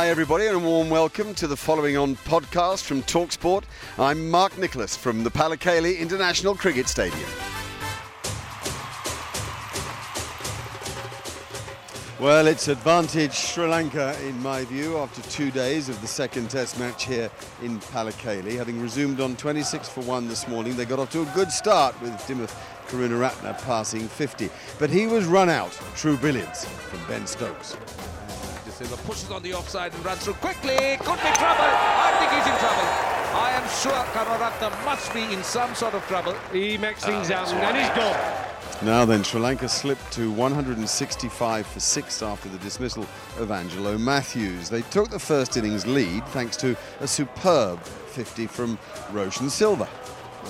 Hi, everybody, and a warm welcome to the following on podcast from Talksport. I'm Mark Nicholas from the Pallekele International Cricket Stadium. Well, it's advantage Sri Lanka, in my view, after two days of the second Test match here in Pallekele. Having resumed on 26 for 1 this morning, they got off to a good start with Dimuth Karunaratne passing 50. But he was run out. True brilliance from Ben Stokes. Silva pushes on the offside and runs through quickly. Could be trouble. I think he's in trouble. I am sure Karunaratne must be in some sort of trouble. He makes things uh, out and he's gone. Now then, Sri Lanka slipped to 165 for 6 after the dismissal of Angelo Mathews. They took the first innings lead thanks to a superb 50 from Roshen Silva.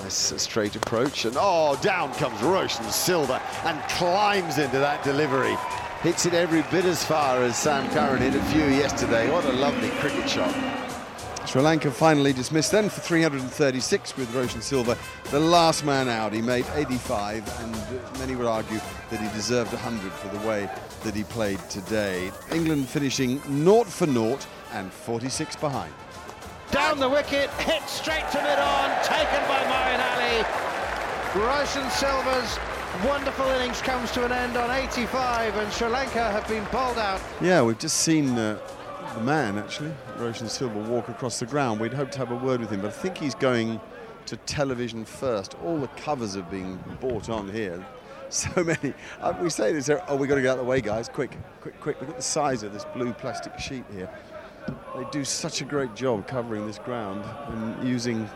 Nice straight approach, and oh, down comes Roshen Silva and climbs into that delivery. Hits it every bit as far as Sam Curran hit a few yesterday. What a lovely cricket shot. Sri Lanka finally dismissed then for 336 with Roshen Silva, the last man out. He made 85, and many would argue that he deserved 100 for the way that he played today. England finishing naught for naught and 46 behind. Down the wicket, hit straight to mid-on, taken by Moeen Ali. Roshen Silva's wonderful innings comes to an end on 85 and Sri Lanka have been bowled out. Yeah, we've just seen uh, the man, actually, Roshen Silva, walk across the ground. We'd hoped to have a word with him, but I think he's going to television first. All the covers are being bought on here. So many. Uh, we say this, oh, we've got to get out of the way, guys. Quick, quick, quick. Look at the size of this blue plastic sheet here. They do such a great job covering this ground and using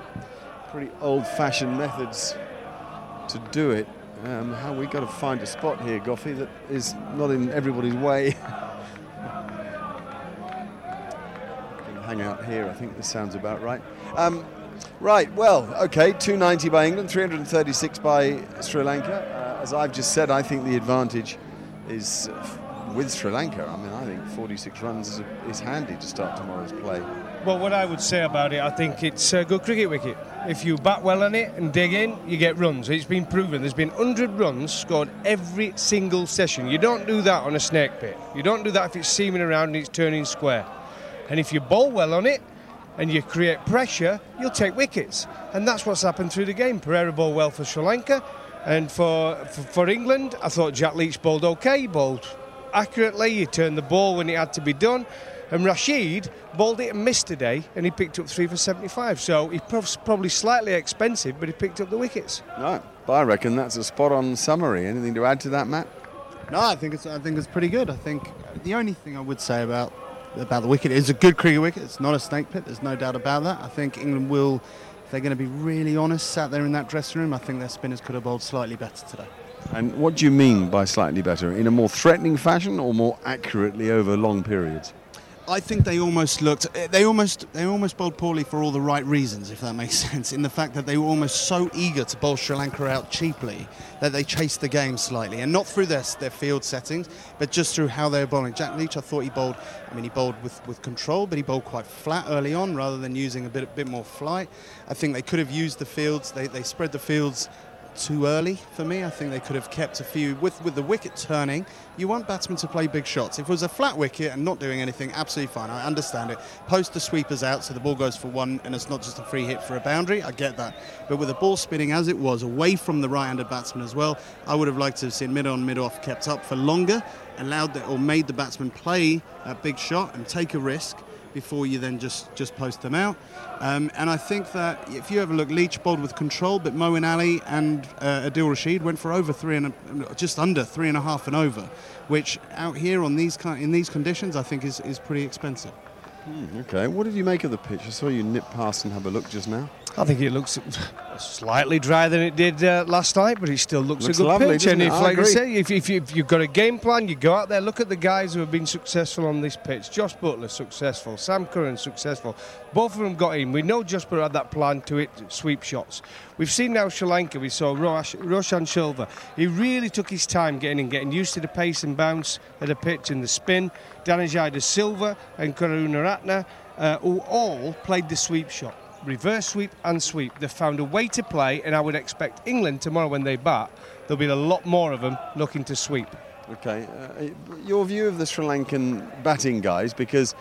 pretty old-fashioned methods to do it. Um, how we got to find a spot here, Goughie, that is not in everybody's way. hang out here. I think this sounds about right. Um, right, well, okay, 290 by England, 336 by Sri Lanka. Uh, as I've just said, I think the advantage is with Sri Lanka. I mean, I think 46 runs is, is handy to start tomorrow's play. Well, what I would say about it, I think it's a good cricket wicket. If you bat well on it and dig in, you get runs. It's been proven. There's been 100 runs scored every single session. You don't do that on a snake pit. You don't do that if it's seaming around and it's turning square. And if you bowl well on it and you create pressure, you'll take wickets. And that's what's happened through the game. Perera bowled well for Sri Lanka. And for, for, for England, I thought Jack Leach bowled okay. Bowled accurately. He turned the ball when it had to be done. And Rashid bowled it and missed today, and he picked up three for 75. So he's probably slightly expensive, but he picked up the wickets. No, but I reckon that's a spot-on summary. Anything to add to that, Matt? No, I think it's I think it's pretty good. I think the only thing I would say about about the wicket is a good cricket wicket. It's not a snake pit. There's no doubt about that. I think England will, if they're going to be really honest, sat there in that dressing room. I think their spinners could have bowled slightly better today. And what do you mean by slightly better? In a more threatening fashion or more accurately over long periods? I think they almost looked eh, they almost they almost bowled poorly for all the right reasons, if that makes sense. In the fact that they were almost so eager to bowl Sri Lanka out cheaply that they chased the game slightly, and not through their their field settings, but just through how they were bowling. Jack Leach, I thought he bowled. I mean, he bowled with, with control, but he bowled quite flat early on rather than using a bit a bit more flight. I think they could have used the fields. They they spread the fields too early for me. I think they could have kept a few with with the wicket turning. You want batsmen to play big shots. If it was a flat wicket and not doing anything, absolutely fine. I understand it. Post the sweepers out so the ball goes for one and it's not just a free hit for a boundary. I get that. But with the ball spinning as it was away from the right-handed batsman as well, I would have liked to have seen mid on, mid off kept up for longer, allowed the, or made the batsman play a big shot and take a risk before you then just, just post them out. Um, and I think that if you ever look, Leach bowled with control, but Moeen Ali and uh, Adil Rashid went for over three and a, just under three and a half and over, which out here on these in these conditions I think is, is pretty expensive. Hmm, okay, what did you make of the pitch? I saw you nip past and have a look just now. I think it looks slightly drier than it did uh, last night, but it still looks, looks a good lovely, pitch. And if, I like agree. you say, if, if, if you've got a game plan, you go out there, look at the guys who have been successful on this pitch. Josh Buttler successful, Sam Curran successful. Both of them got in. We know Josh Buttler had that plan to hit sweep shots. We've seen now Sri Lanka. We saw Rosh, Roshen Silva. He really took his time getting in, getting used to the pace and bounce of the pitch and the spin. Dhananjay De Silva and Karunaratne, uh, who all played the sweep shot reverse sweep and sweep. They've found a way to play, and I would expect England tomorrow when they bat, there'll be a lot more of them looking to sweep. Okay, uh, your view of the Sri Lankan batting guys, because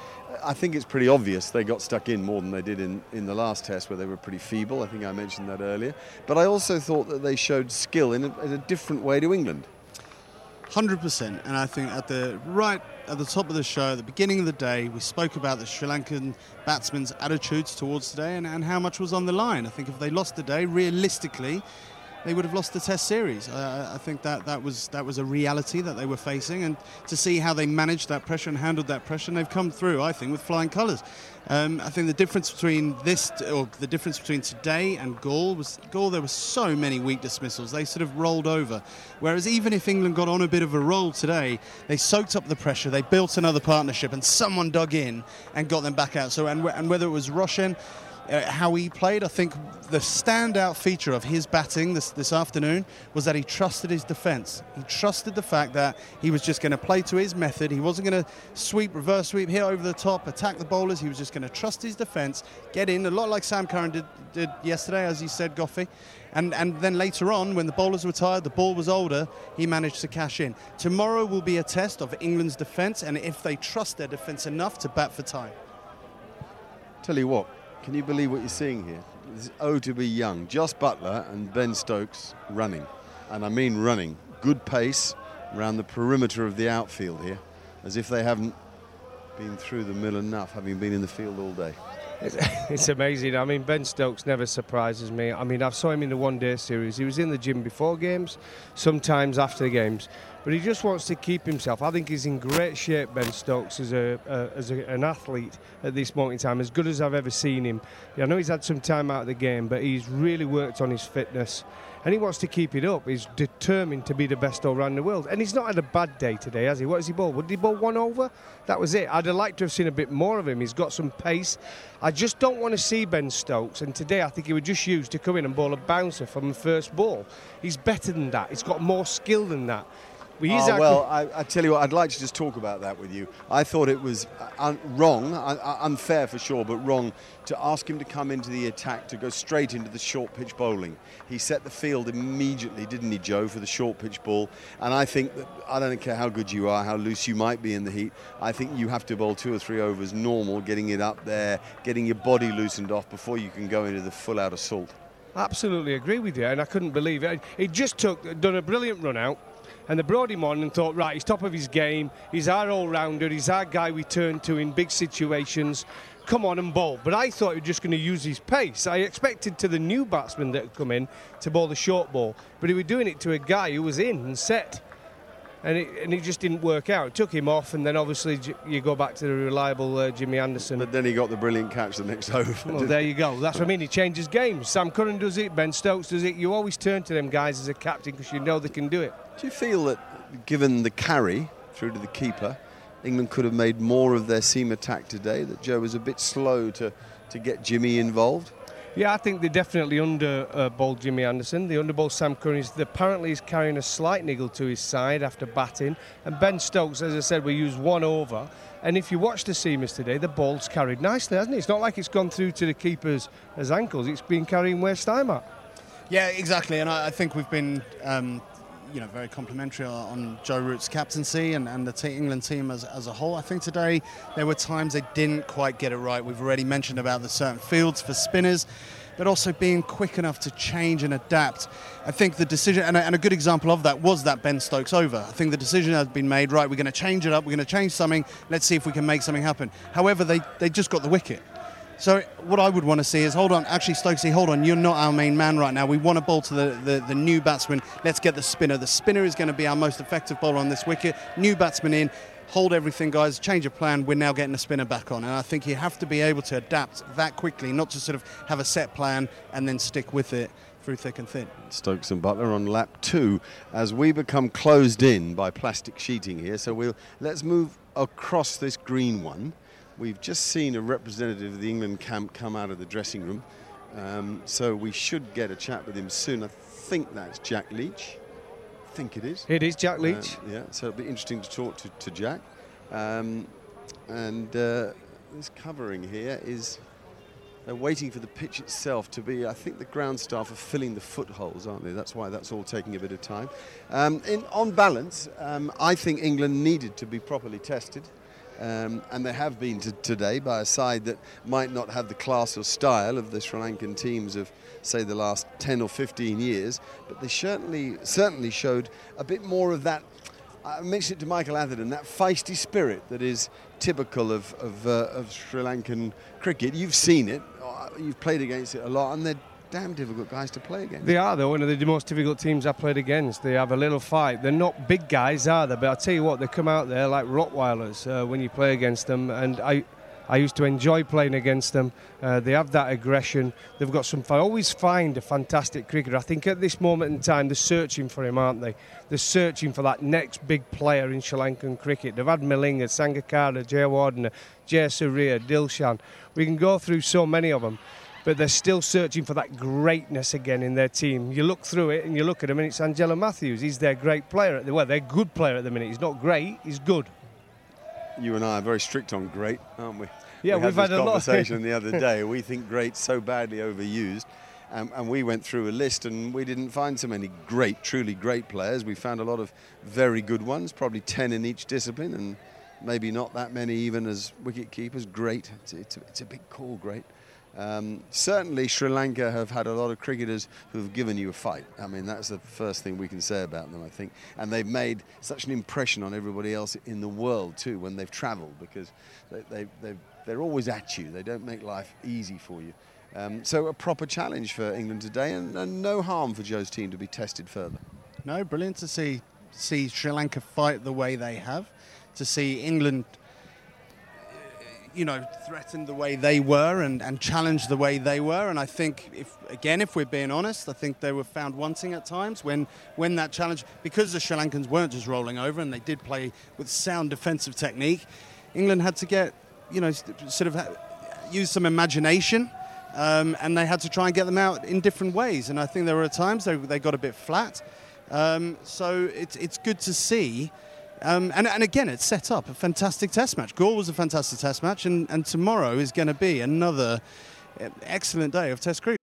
I think it's pretty obvious they got stuck in more than they did in, in the last test where they were pretty feeble. I think I mentioned that earlier. But I also thought that they showed skill in a, in a different way to England. Hundred percent, and I think at the right at the top of the show, at the beginning of the day, we spoke about the Sri Lankan batsmen's attitudes towards today and, and how much was on the line. I think if they lost today, realistically, they would have lost the Test series. Uh, I think that that was that was a reality that they were facing, and to see how they managed that pressure and handled that pressure, and they've come through. I think with flying colours. Um, I think the difference between this, or the difference between today and Galle was Galle. There were so many weak dismissals; they sort of rolled over. Whereas even if England got on a bit of a roll today, they soaked up the pressure, they built another partnership, and someone dug in and got them back out. So, and, and whether it was Roshen uh, how he played. I think the standout feature of his batting this, this afternoon was that he trusted his defence. He trusted the fact that he was just going to play to his method. He wasn't going to sweep, reverse sweep, hit over the top, attack the bowlers. He was just going to trust his defence, get in, a lot like Sam Curran did, did yesterday, as you said, Goughie. And, and then later on, when the bowlers were tired, the ball was older, he managed to cash in. Tomorrow will be a test of England's defence and if they trust their defence enough to bat for time. Tell you what, can you believe what you're seeing here? Is oh to be young. Jos Buttler and Ben Stokes running. And I mean running. Good pace around the perimeter of the outfield here, as if they haven't been through the mill enough, having been in the field all day. It's, it's amazing. I mean, Ben Stokes never surprises me. I mean, I saw him in the one day series. He was in the gym before games, sometimes after the games, but he just wants to keep himself. I think he's in great shape, Ben Stokes, as, a, as a, an athlete at this moment in time, as good as I've ever seen him. I know he's had some time out of the game, but he's really worked on his fitness and he wants to keep it up. He's determined to be the best all round the world. And he's not had a bad day today, has he? What has he bowled? Would he bowl one over? That was it. I'd have liked to have seen a bit more of him. He's got some pace. I just don't want to see Ben Stokes. And today I think he would just use to come in and bowl a bouncer from the first ball. He's better than that. He's got more skill than that. Oh, well, I, I, tell you what, I'd like to just talk about that with you. I thought it was uh, un- wrong, un- unfair for sure, but wrong to ask him to come into the attack to go straight into the short pitch bowling. He set the field immediately, didn't he, Joe, for the short pitch ball? And I think that I don't care how good you are, how loose you might be in the heat. I think you have to bowl two or three overs normal, getting it up there, getting your body loosened off before you can go into the full out assault. Absolutely agree with you, and I couldn't believe it. He just took done a brilliant run out and they brought him on and thought, right, he's top of his game. He's our all-rounder. He's our guy we turn to in big situations. Come on and bowl. But I thought he was just going to use his pace. I expected to the new batsman that had come in to bowl the short ball, but he was doing it to a guy who was in and set. And it, and it just didn't work out. It took him off, and then obviously you go back to the reliable uh, Jimmy Anderson. But then he got the brilliant catch the next over. Well, there you go. That's what I mean. He changes games. Sam Curran does it. Ben Stokes does it. You always turn to them guys as a captain because you know they can do it. Do you feel that, given the carry through to the keeper, England could have made more of their seam attack today, that Joe was a bit slow to, to get Jimmy involved? Yeah, I think they definitely under uh, ball Jimmy Anderson. The underball Sam Curran apparently is carrying a slight niggle to his side after batting. And Ben Stokes, as I said, we used one over. And if you watch the seamers today, the ball's carried nicely, hasn't it? It's not like it's gone through to the keeper's as ankles. It's been carrying waist time at. Yeah, exactly. And I, I think we've been um, you know, very complimentary on Joe Root's captaincy and, and the t- England team as, as a whole. I think today there were times they didn't quite get it right. We've already mentioned about the certain fields for spinners, but also being quick enough to change and adapt. I think the decision, and a, and a good example of that was that Ben Stokes over. I think the decision has been made, right, we're going to change it up, we're going to change something, let's see if we can make something happen. However, they, they just got the wicket. So what I would want to see is, hold on, actually Stokesy, hold on, you're not our main man right now. We want to bowl to the, the, the new batsman. Let's get the spinner. The spinner is going to be our most effective bowler on this wicket. New batsman in. Hold everything, guys. Change of plan. We're now getting the spinner back on. And I think you have to be able to adapt that quickly, not to sort of have a set plan and then stick with it through thick and thin. Stokes and Buttler on lap two as we become closed in by plastic sheeting here. So we'll let's move across this green one. We've just seen a representative of the England camp come out of the dressing room, um, so we should get a chat with him soon. I think that's Jack Leach. I think it is. It is Jack Leach. Uh, yeah, so it'll be interesting to talk to, to Jack. Um, and uh, this covering here is they're waiting for the pitch itself to be. I think the ground staff are filling the footholes, aren't they? That's why that's all taking a bit of time. Um, in, on balance, um, I think England needed to be properly tested. Um, and they have been to today by a side that might not have the class or style of the Sri Lankan teams of, say, the last 10 or 15 years, but they certainly certainly showed a bit more of that. I mentioned it to Michael Atherton, that feisty spirit that is typical of, of, uh, of Sri Lankan cricket. You've seen it, uh, you've played against it a lot, and they're damn difficult guys to play against. They are. They're one of the most difficult teams I've played against. They have a little fight. They're not big guys, are they? But I tell you what, they come out there like Rottweilers uh, when you play against them. And I, I used to enjoy playing against them. Uh, they have that aggression. They've got some. I always find a fantastic cricketer. I think at this moment in time, they're searching for him, aren't they? They're searching for that next big player in Sri Lankan cricket. They've had Malinga, Sangakkara, Jayawardene, Jayasuriya, Dilshan. We can go through so many of them but they're still searching for that greatness again in their team. You look through it and you look at him, and it's Angelo Mathews. He's their great player at the well, they're good player at the minute. He's not great, he's good. You and I are very strict on great, aren't we? Yeah, we we've had, had a lot. conversation the other day. We think great's so badly overused. Um, and we went through a list and we didn't find so many great, truly great players. We found a lot of very good ones, probably 10 in each discipline, and maybe not that many even as wicket keepers. Great. It's, it's, a, it's a big call, great. Um, certainly, Sri Lanka have had a lot of cricketers who have given you a fight. I mean, that's the first thing we can say about them, I think. And they've made such an impression on everybody else in the world, too, when they've travelled, because they, they, they're always at you. They don't make life easy for you. Um, so, a proper challenge for England today, and, and no harm for Joe's team to be tested further. No, brilliant to see see Sri Lanka fight the way they have, to see England you know, threatened the way they were and, and challenged the way they were. And I think, if again, if we're being honest, I think they were found wanting at times when, when that challenge, because the Sri Lankans weren't just rolling over and they did play with sound defensive technique, England had to get, you know, sort of use some imagination. Um, and they had to try and get them out in different ways. And I think there were times they, they got a bit flat. Um, so it's, it's good to see um, and, and, again, it's set up a fantastic test match. Galle was a fantastic test match, and, and tomorrow is going to be another uh, excellent day of test cricket.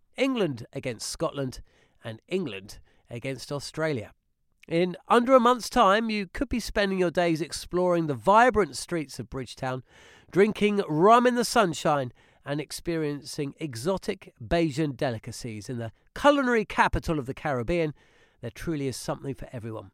England against Scotland and England against Australia. In under a month's time, you could be spending your days exploring the vibrant streets of Bridgetown, drinking rum in the sunshine, and experiencing exotic Bajan delicacies in the culinary capital of the Caribbean. There truly is something for everyone.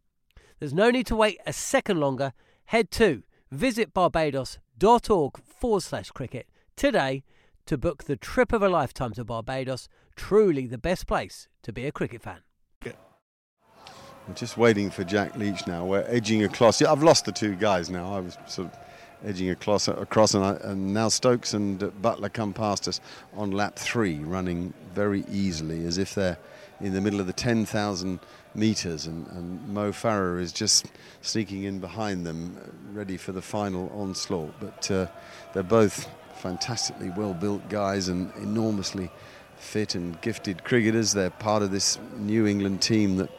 There's no need to wait a second longer. Head to visitbarbados.org forward slash cricket today to book the trip of a lifetime to Barbados. Truly the best place to be a cricket fan. We're just waiting for Jack Leach now. We're edging across. Yeah, I've lost the two guys now. I was sort of edging across, across and, I, and now Stokes and Buttler come past us on lap three, running very easily as if they're in the middle of the 10,000 metres, and, and, Mo Farah is just sneaking in behind them, ready for the final onslaught. But uh, they're both fantastically well built guys and enormously fit and gifted cricketers. They're part of this New England team that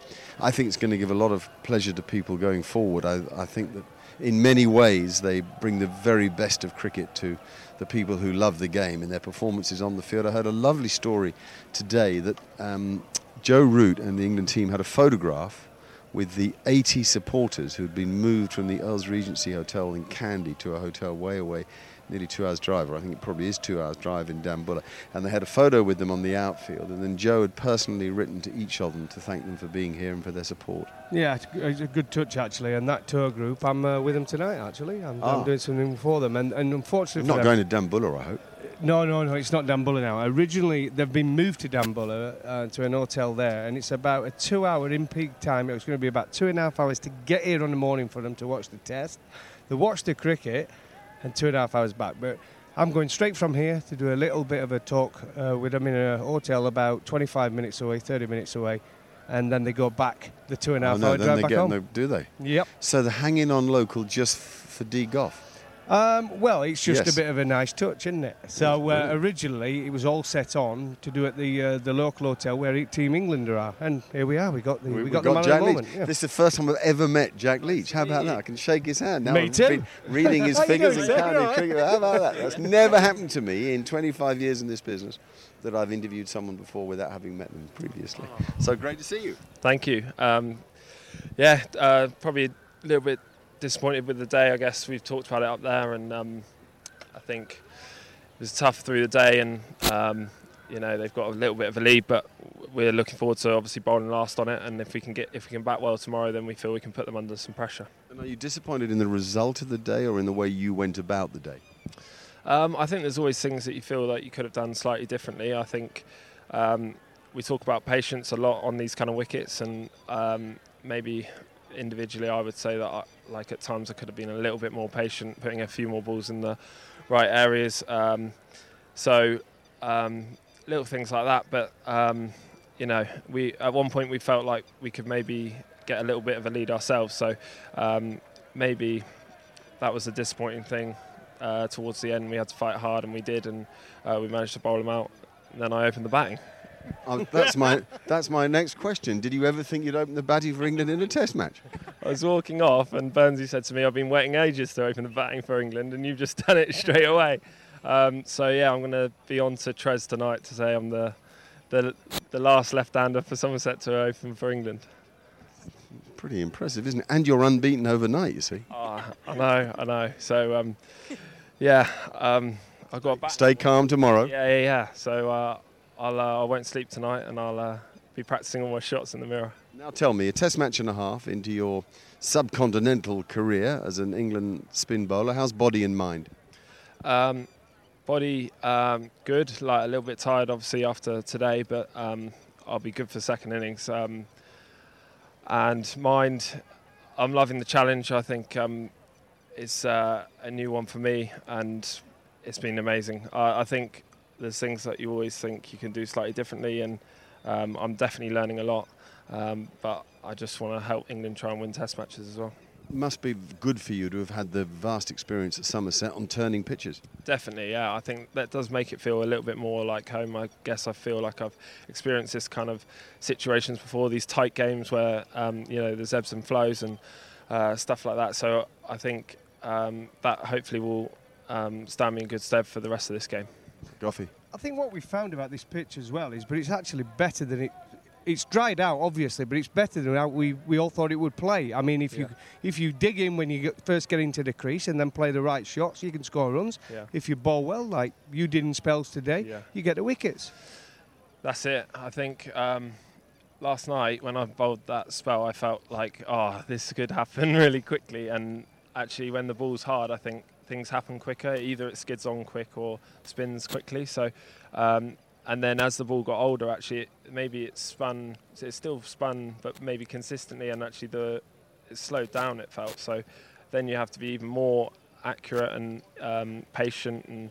I think is going to give a lot of pleasure to people going forward. I, I think that in many ways they bring the very best of cricket to the people who love the game in their performances on the field. I heard a lovely story today that um, Joe Root and the England team had a photograph with the 80 supporters who had been moved from the Earls Regency Hotel in Kandy to a hotel way away nearly two hours drive, or I think it probably is two hours drive in Dambulla. And they had a photo with them on the outfield, and then Joe had personally written to each of them to thank them for being here and for their support. Yeah, it's a good touch actually. And that tour group, I'm uh, with them tonight actually. I'm. I'm, doing something for them, and, and unfortunately, not going to Dambulla, I hope. No, no, no, it's not Dambulla now. Originally, they've been moved to Dambulla uh, to an hotel there, and it's about a two hour in peak time. It was going to be about two and a half hours to get here on the morning for them to watch the test. They watched the cricket, and two and a half hours back. But I'm going straight from here to do a little bit of a talk uh, with them in a hotel about 25 minutes away, 30 minutes away. And then they go back the two and a half oh, no, hour drive back home. No, do they? Yep. So they're hanging on local just for D Goff. Um, well, it's just yes. a bit of a nice touch, isn't it? So uh, originally it was all set on to do at the uh, the local hotel where Team England are, and here we are. We got the we, we got, got Jack Leach. Yeah. This is the first time I've ever met Jack Leach. How about that? I can shake his hand. Now me I've too. reading his figures and counting cricket. How about that? That's never happened to me in 25 years in this business that I've interviewed someone before without having met them previously. So great to see you. Thank you. Um, yeah, uh, probably a little bit disappointed with the day. I guess we've talked about it up there, and um, I think it was tough through the day, and um, you know they've got a little bit of a lead, but we're looking forward to obviously bowling last on it. And if we can get if we can bat well tomorrow, then we feel we can put them under some pressure. And are you disappointed in the result of the day, or in the way you went about the day? Um, I think there's always things that you feel like you could have done slightly differently. I think um, we talk about patience a lot on these kind of wickets, and um, maybe individually, I would say that I, like at times I could have been a little bit more patient, putting a few more balls in the right areas. Um, so um, little things like that. But um, you know, we at one point we felt like we could maybe get a little bit of a lead ourselves. So um, maybe that was a disappointing thing. Uh, towards the end, we had to fight hard, and we did, and uh, we managed to bowl them out. And then I opened the batting. Oh, that's my that's my next question. Did you ever think you'd open the batting for England in a Test match? I was walking off, and Burnsy said to me, "I've been waiting ages to open the batting for England, and you've just done it straight away." Um, so yeah, I'm going to be on to Trez tonight to say I'm the the, the last left-hander for Somerset to open for England. Pretty impressive, isn't it? And you're unbeaten overnight, you see. Oh, I know, I know. So um, yeah, um, I've got. Stay calm tomorrow. Yeah, yeah, yeah. So uh, I'll uh, I won't sleep tonight, and I'll uh, be practicing all my shots in the mirror. Now tell me, a Test match and a half into your subcontinental career as an England spin bowler. How's body and mind? Um, Body um, good, like a little bit tired obviously after today, but um, I'll be good for second innings. Um, and mind, I'm loving the challenge. I think um, it's uh, a new one for me, and it's been amazing. I, I, think there's things that you always think you can do slightly differently, and um, I'm definitely learning a lot. Um, but I just want to help England try and win Test matches as well. It Must be good for you to have had the vast experience at Somerset on turning pitches. Definitely, yeah. I think that does make it feel a little bit more like home. I guess I feel like I've experienced this kind of situations before, these tight games where um, you know there's ebbs and flows and uh, stuff like that. So I think um, that hopefully will um, stand me in good stead for the rest of this game. Goughie. I think what we found about this pitch as well is, but it's actually better than it. It's dried out, obviously, but it's better than how we, we all thought it would play. I mean, if yeah. you if you dig in when you get, first get into the crease and then play the right shots, you can score runs. Yeah. If you ball well, like you did in spells today, yeah. you get the wickets. That's it. I think um, last night when I bowled that spell, I felt like, oh, this could happen really quickly. And actually, when the ball's hard, I think things happen quicker. Either it skids on quick or spins quickly. So, um, and then as the ball got older, actually, it, maybe it spun. It still spun, but maybe consistently, and actually the it slowed down. It felt so. Then you have to be even more accurate and um, patient, and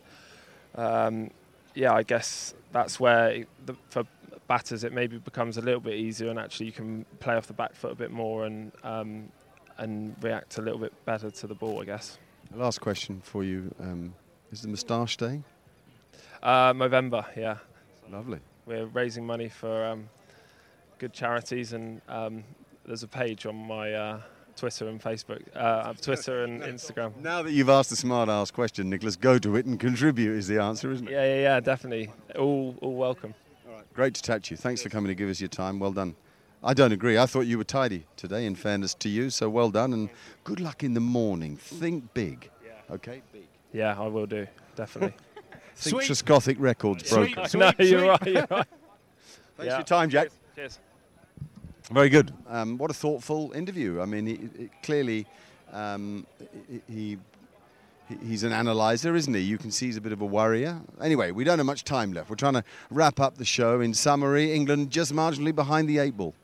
um, yeah, I guess that's where the, for batters it maybe becomes a little bit easier, and actually you can play off the back foot a bit more and um, and react a little bit better to the ball, I guess. Last question for you: um, Is the moustache day? Uh, November, yeah. Lovely. We're raising money for um, good charities, and um, there's a page on my uh, Twitter and Facebook, uh, Twitter and Instagram. Now that you've asked the smart ass question, Nicholas, go to it and contribute is the answer, isn't it? Yeah, yeah, yeah, definitely. All, all welcome. All right. Great to chat to you. Thanks for coming to give us your time. Well done. I don't agree. I thought you were tidy today, in fairness to you. So well done and good luck in the morning. Think big. Yeah. Okay? Big. Yeah, I will do. Definitely. Think Gothic Records broken. Sweet, no, you're right. You're right. Thanks yeah. for your time, Jack. Cheers. Very good. Um, what a thoughtful interview. I mean, he, clearly um, he he's an analyzer, isn't he? You can see he's a bit of a worrier. Anyway, we don't have much time left. We're trying to wrap up the show. In summary, England just marginally behind the eight ball.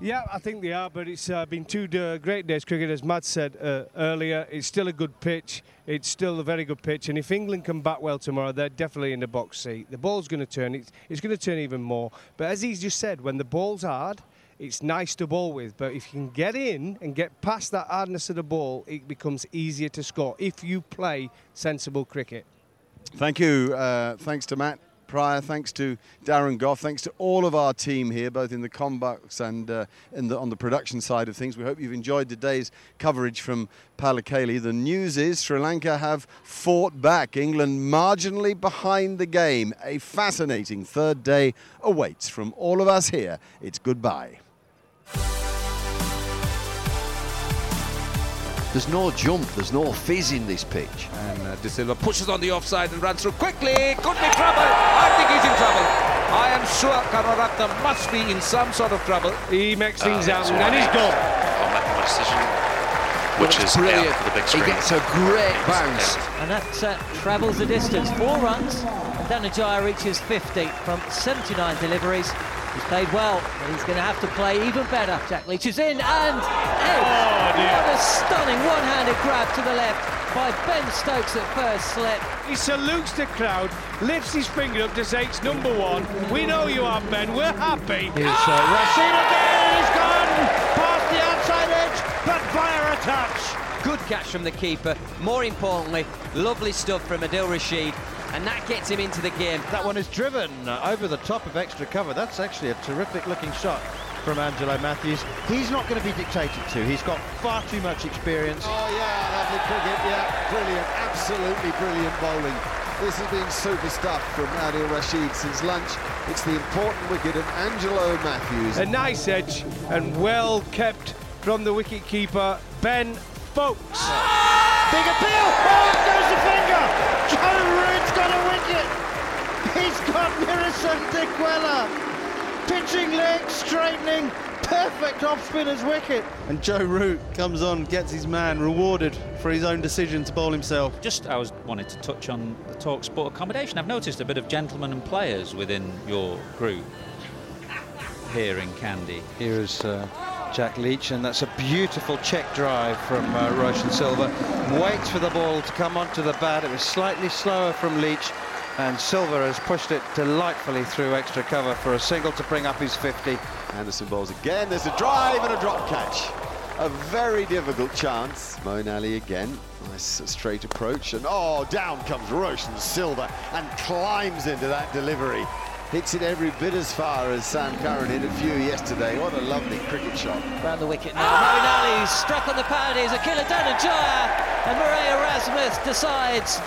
Yeah, I think they are, but it's uh, been two uh, great days cricket, as Matt said uh, earlier. It's still a good pitch. It's still a very good pitch, and if England can bat well tomorrow, they're definitely in the box seat. The ball's going to turn. It's, it's going to turn even more. But as he's just said, when the ball's hard, it's nice to bowl with. But if you can get in and get past that hardness of the ball, it becomes easier to score if you play sensible cricket. Thank you. Uh, thanks to Matt. Prior. Thanks to Darren Gough, Thanks to all of our team here, both in the combox and uh, in the, on the production side of things. We hope you've enjoyed today's coverage from Pallekele. The news is Sri Lanka have fought back. England marginally behind the game. A fascinating third day awaits from all of us here. It's goodbye. There's no jump, there's no fizz in this pitch. And uh, De Silva pushes on the offside and runs through quickly. Could be trouble. I think he's in trouble. I am sure Karunaratne must be in some sort of trouble. He makes things uh, happen and he's gone. I'll make my decision. Which is brilliant. For the big screen. He gets a great bounce. And that uh, travels the distance. Four runs. And Dhananjaya reaches 50 from 79 deliveries. He's played well, but he's going to have to play even better. Jack Leach is in, and oh, what a stunning grab to the left by Ben Stokes at first slip. He salutes the crowd, lifts his finger up to say it's number one. We know you are, Ben. We're happy. Here's uh, Rashid again. He's gone past the outside edge, but via a touch. Good catch from the keeper. More importantly, lovely stuff from Adil Rashid and that gets him into the game. That one is driven over the top of extra cover. That's actually a terrific looking shot from Angelo Mathews. He's not going to be dictated to. He's got far too much experience. Oh, yeah, lovely cricket. Yeah, brilliant. Absolutely brilliant bowling. This has been super stuff from Adil Rashid since lunch. It's the important wicket of Angelo Mathews. A nice edge and well kept from the wicket keeper, Ben Foakes. Big appeal. Oh, goes the finger. Joe Root's got a wicket. He's got Niroshan Dickwella. Pitching leg, straightening, perfect off spinner's wicket. And Joe Root comes on, gets his man rewarded for his own decision to bowl himself. Just I was wanted to touch on the Talksport accommodation. I've noticed a bit of gentlemen and players within your group here in Kandy. Here is uh, Jack Leach, and that's a beautiful check drive from uh, Roshen Silva. Waits for the ball to come onto the bat. It was slightly slower from Leach, and Silva has pushed it delightfully through extra cover for a single to bring up his 50. Anderson bowls again. There's a drive and a drop catch. A very difficult chance. Moeen Ali again. Nice straight approach. And oh, down comes Roshen Silva and climbs into that delivery. Hits it every bit as far as Sam Curran hit a few yesterday. What a lovely cricket shot. Round the wicket now. Moeen Ali struck on the pad. He's a Akila Dhananjaya. And Marais Erasmus decides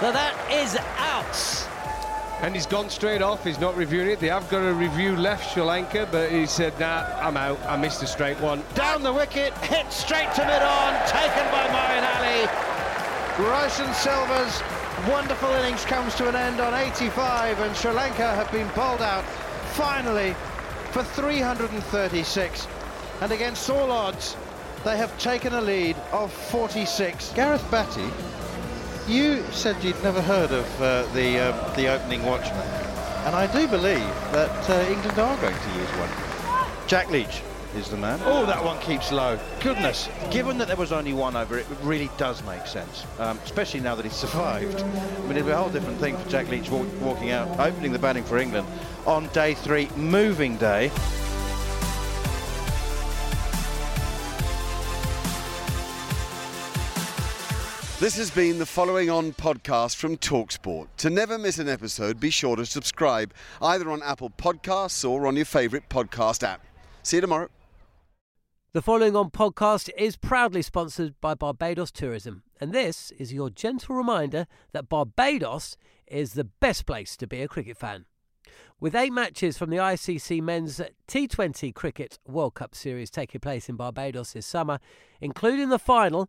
that that is out. And he's gone straight off. He's not reviewing it. They have got a review left, Sri Lanka, but he said, nah, I'm out. I missed a straight one. Down the wicket, hit straight to mid-on, taken by Moeen Ali. Roshen Silva's wonderful innings comes to an end on 85 and Sri Lanka have been bowled out finally for 336 and against all odds they have taken a lead of 46. Gareth Batty, you said you'd never heard of uh, the uh, the opening watchman and I do believe that uh, England are going to use one. Jack Leach is the man. Oh, that one keeps low. Goodness. Given that there was only one over it, really does make sense, um, especially now that he's survived. I mean, it'd be a whole different thing for Jack Leach walk, walking out, opening the batting for England on day three, moving day. This has been the following on podcast from Talksport. To never miss an episode, be sure to subscribe either on Apple Podcasts or on your favourite podcast app. See you tomorrow. The following on podcast is proudly sponsored by Barbados Tourism, and this is your gentle reminder that Barbados is the best place to be a cricket fan. With eight matches from the ICC Men's T20 Cricket World Cup Series taking place in Barbados this summer, including the final,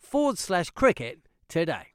forward slash cricket today.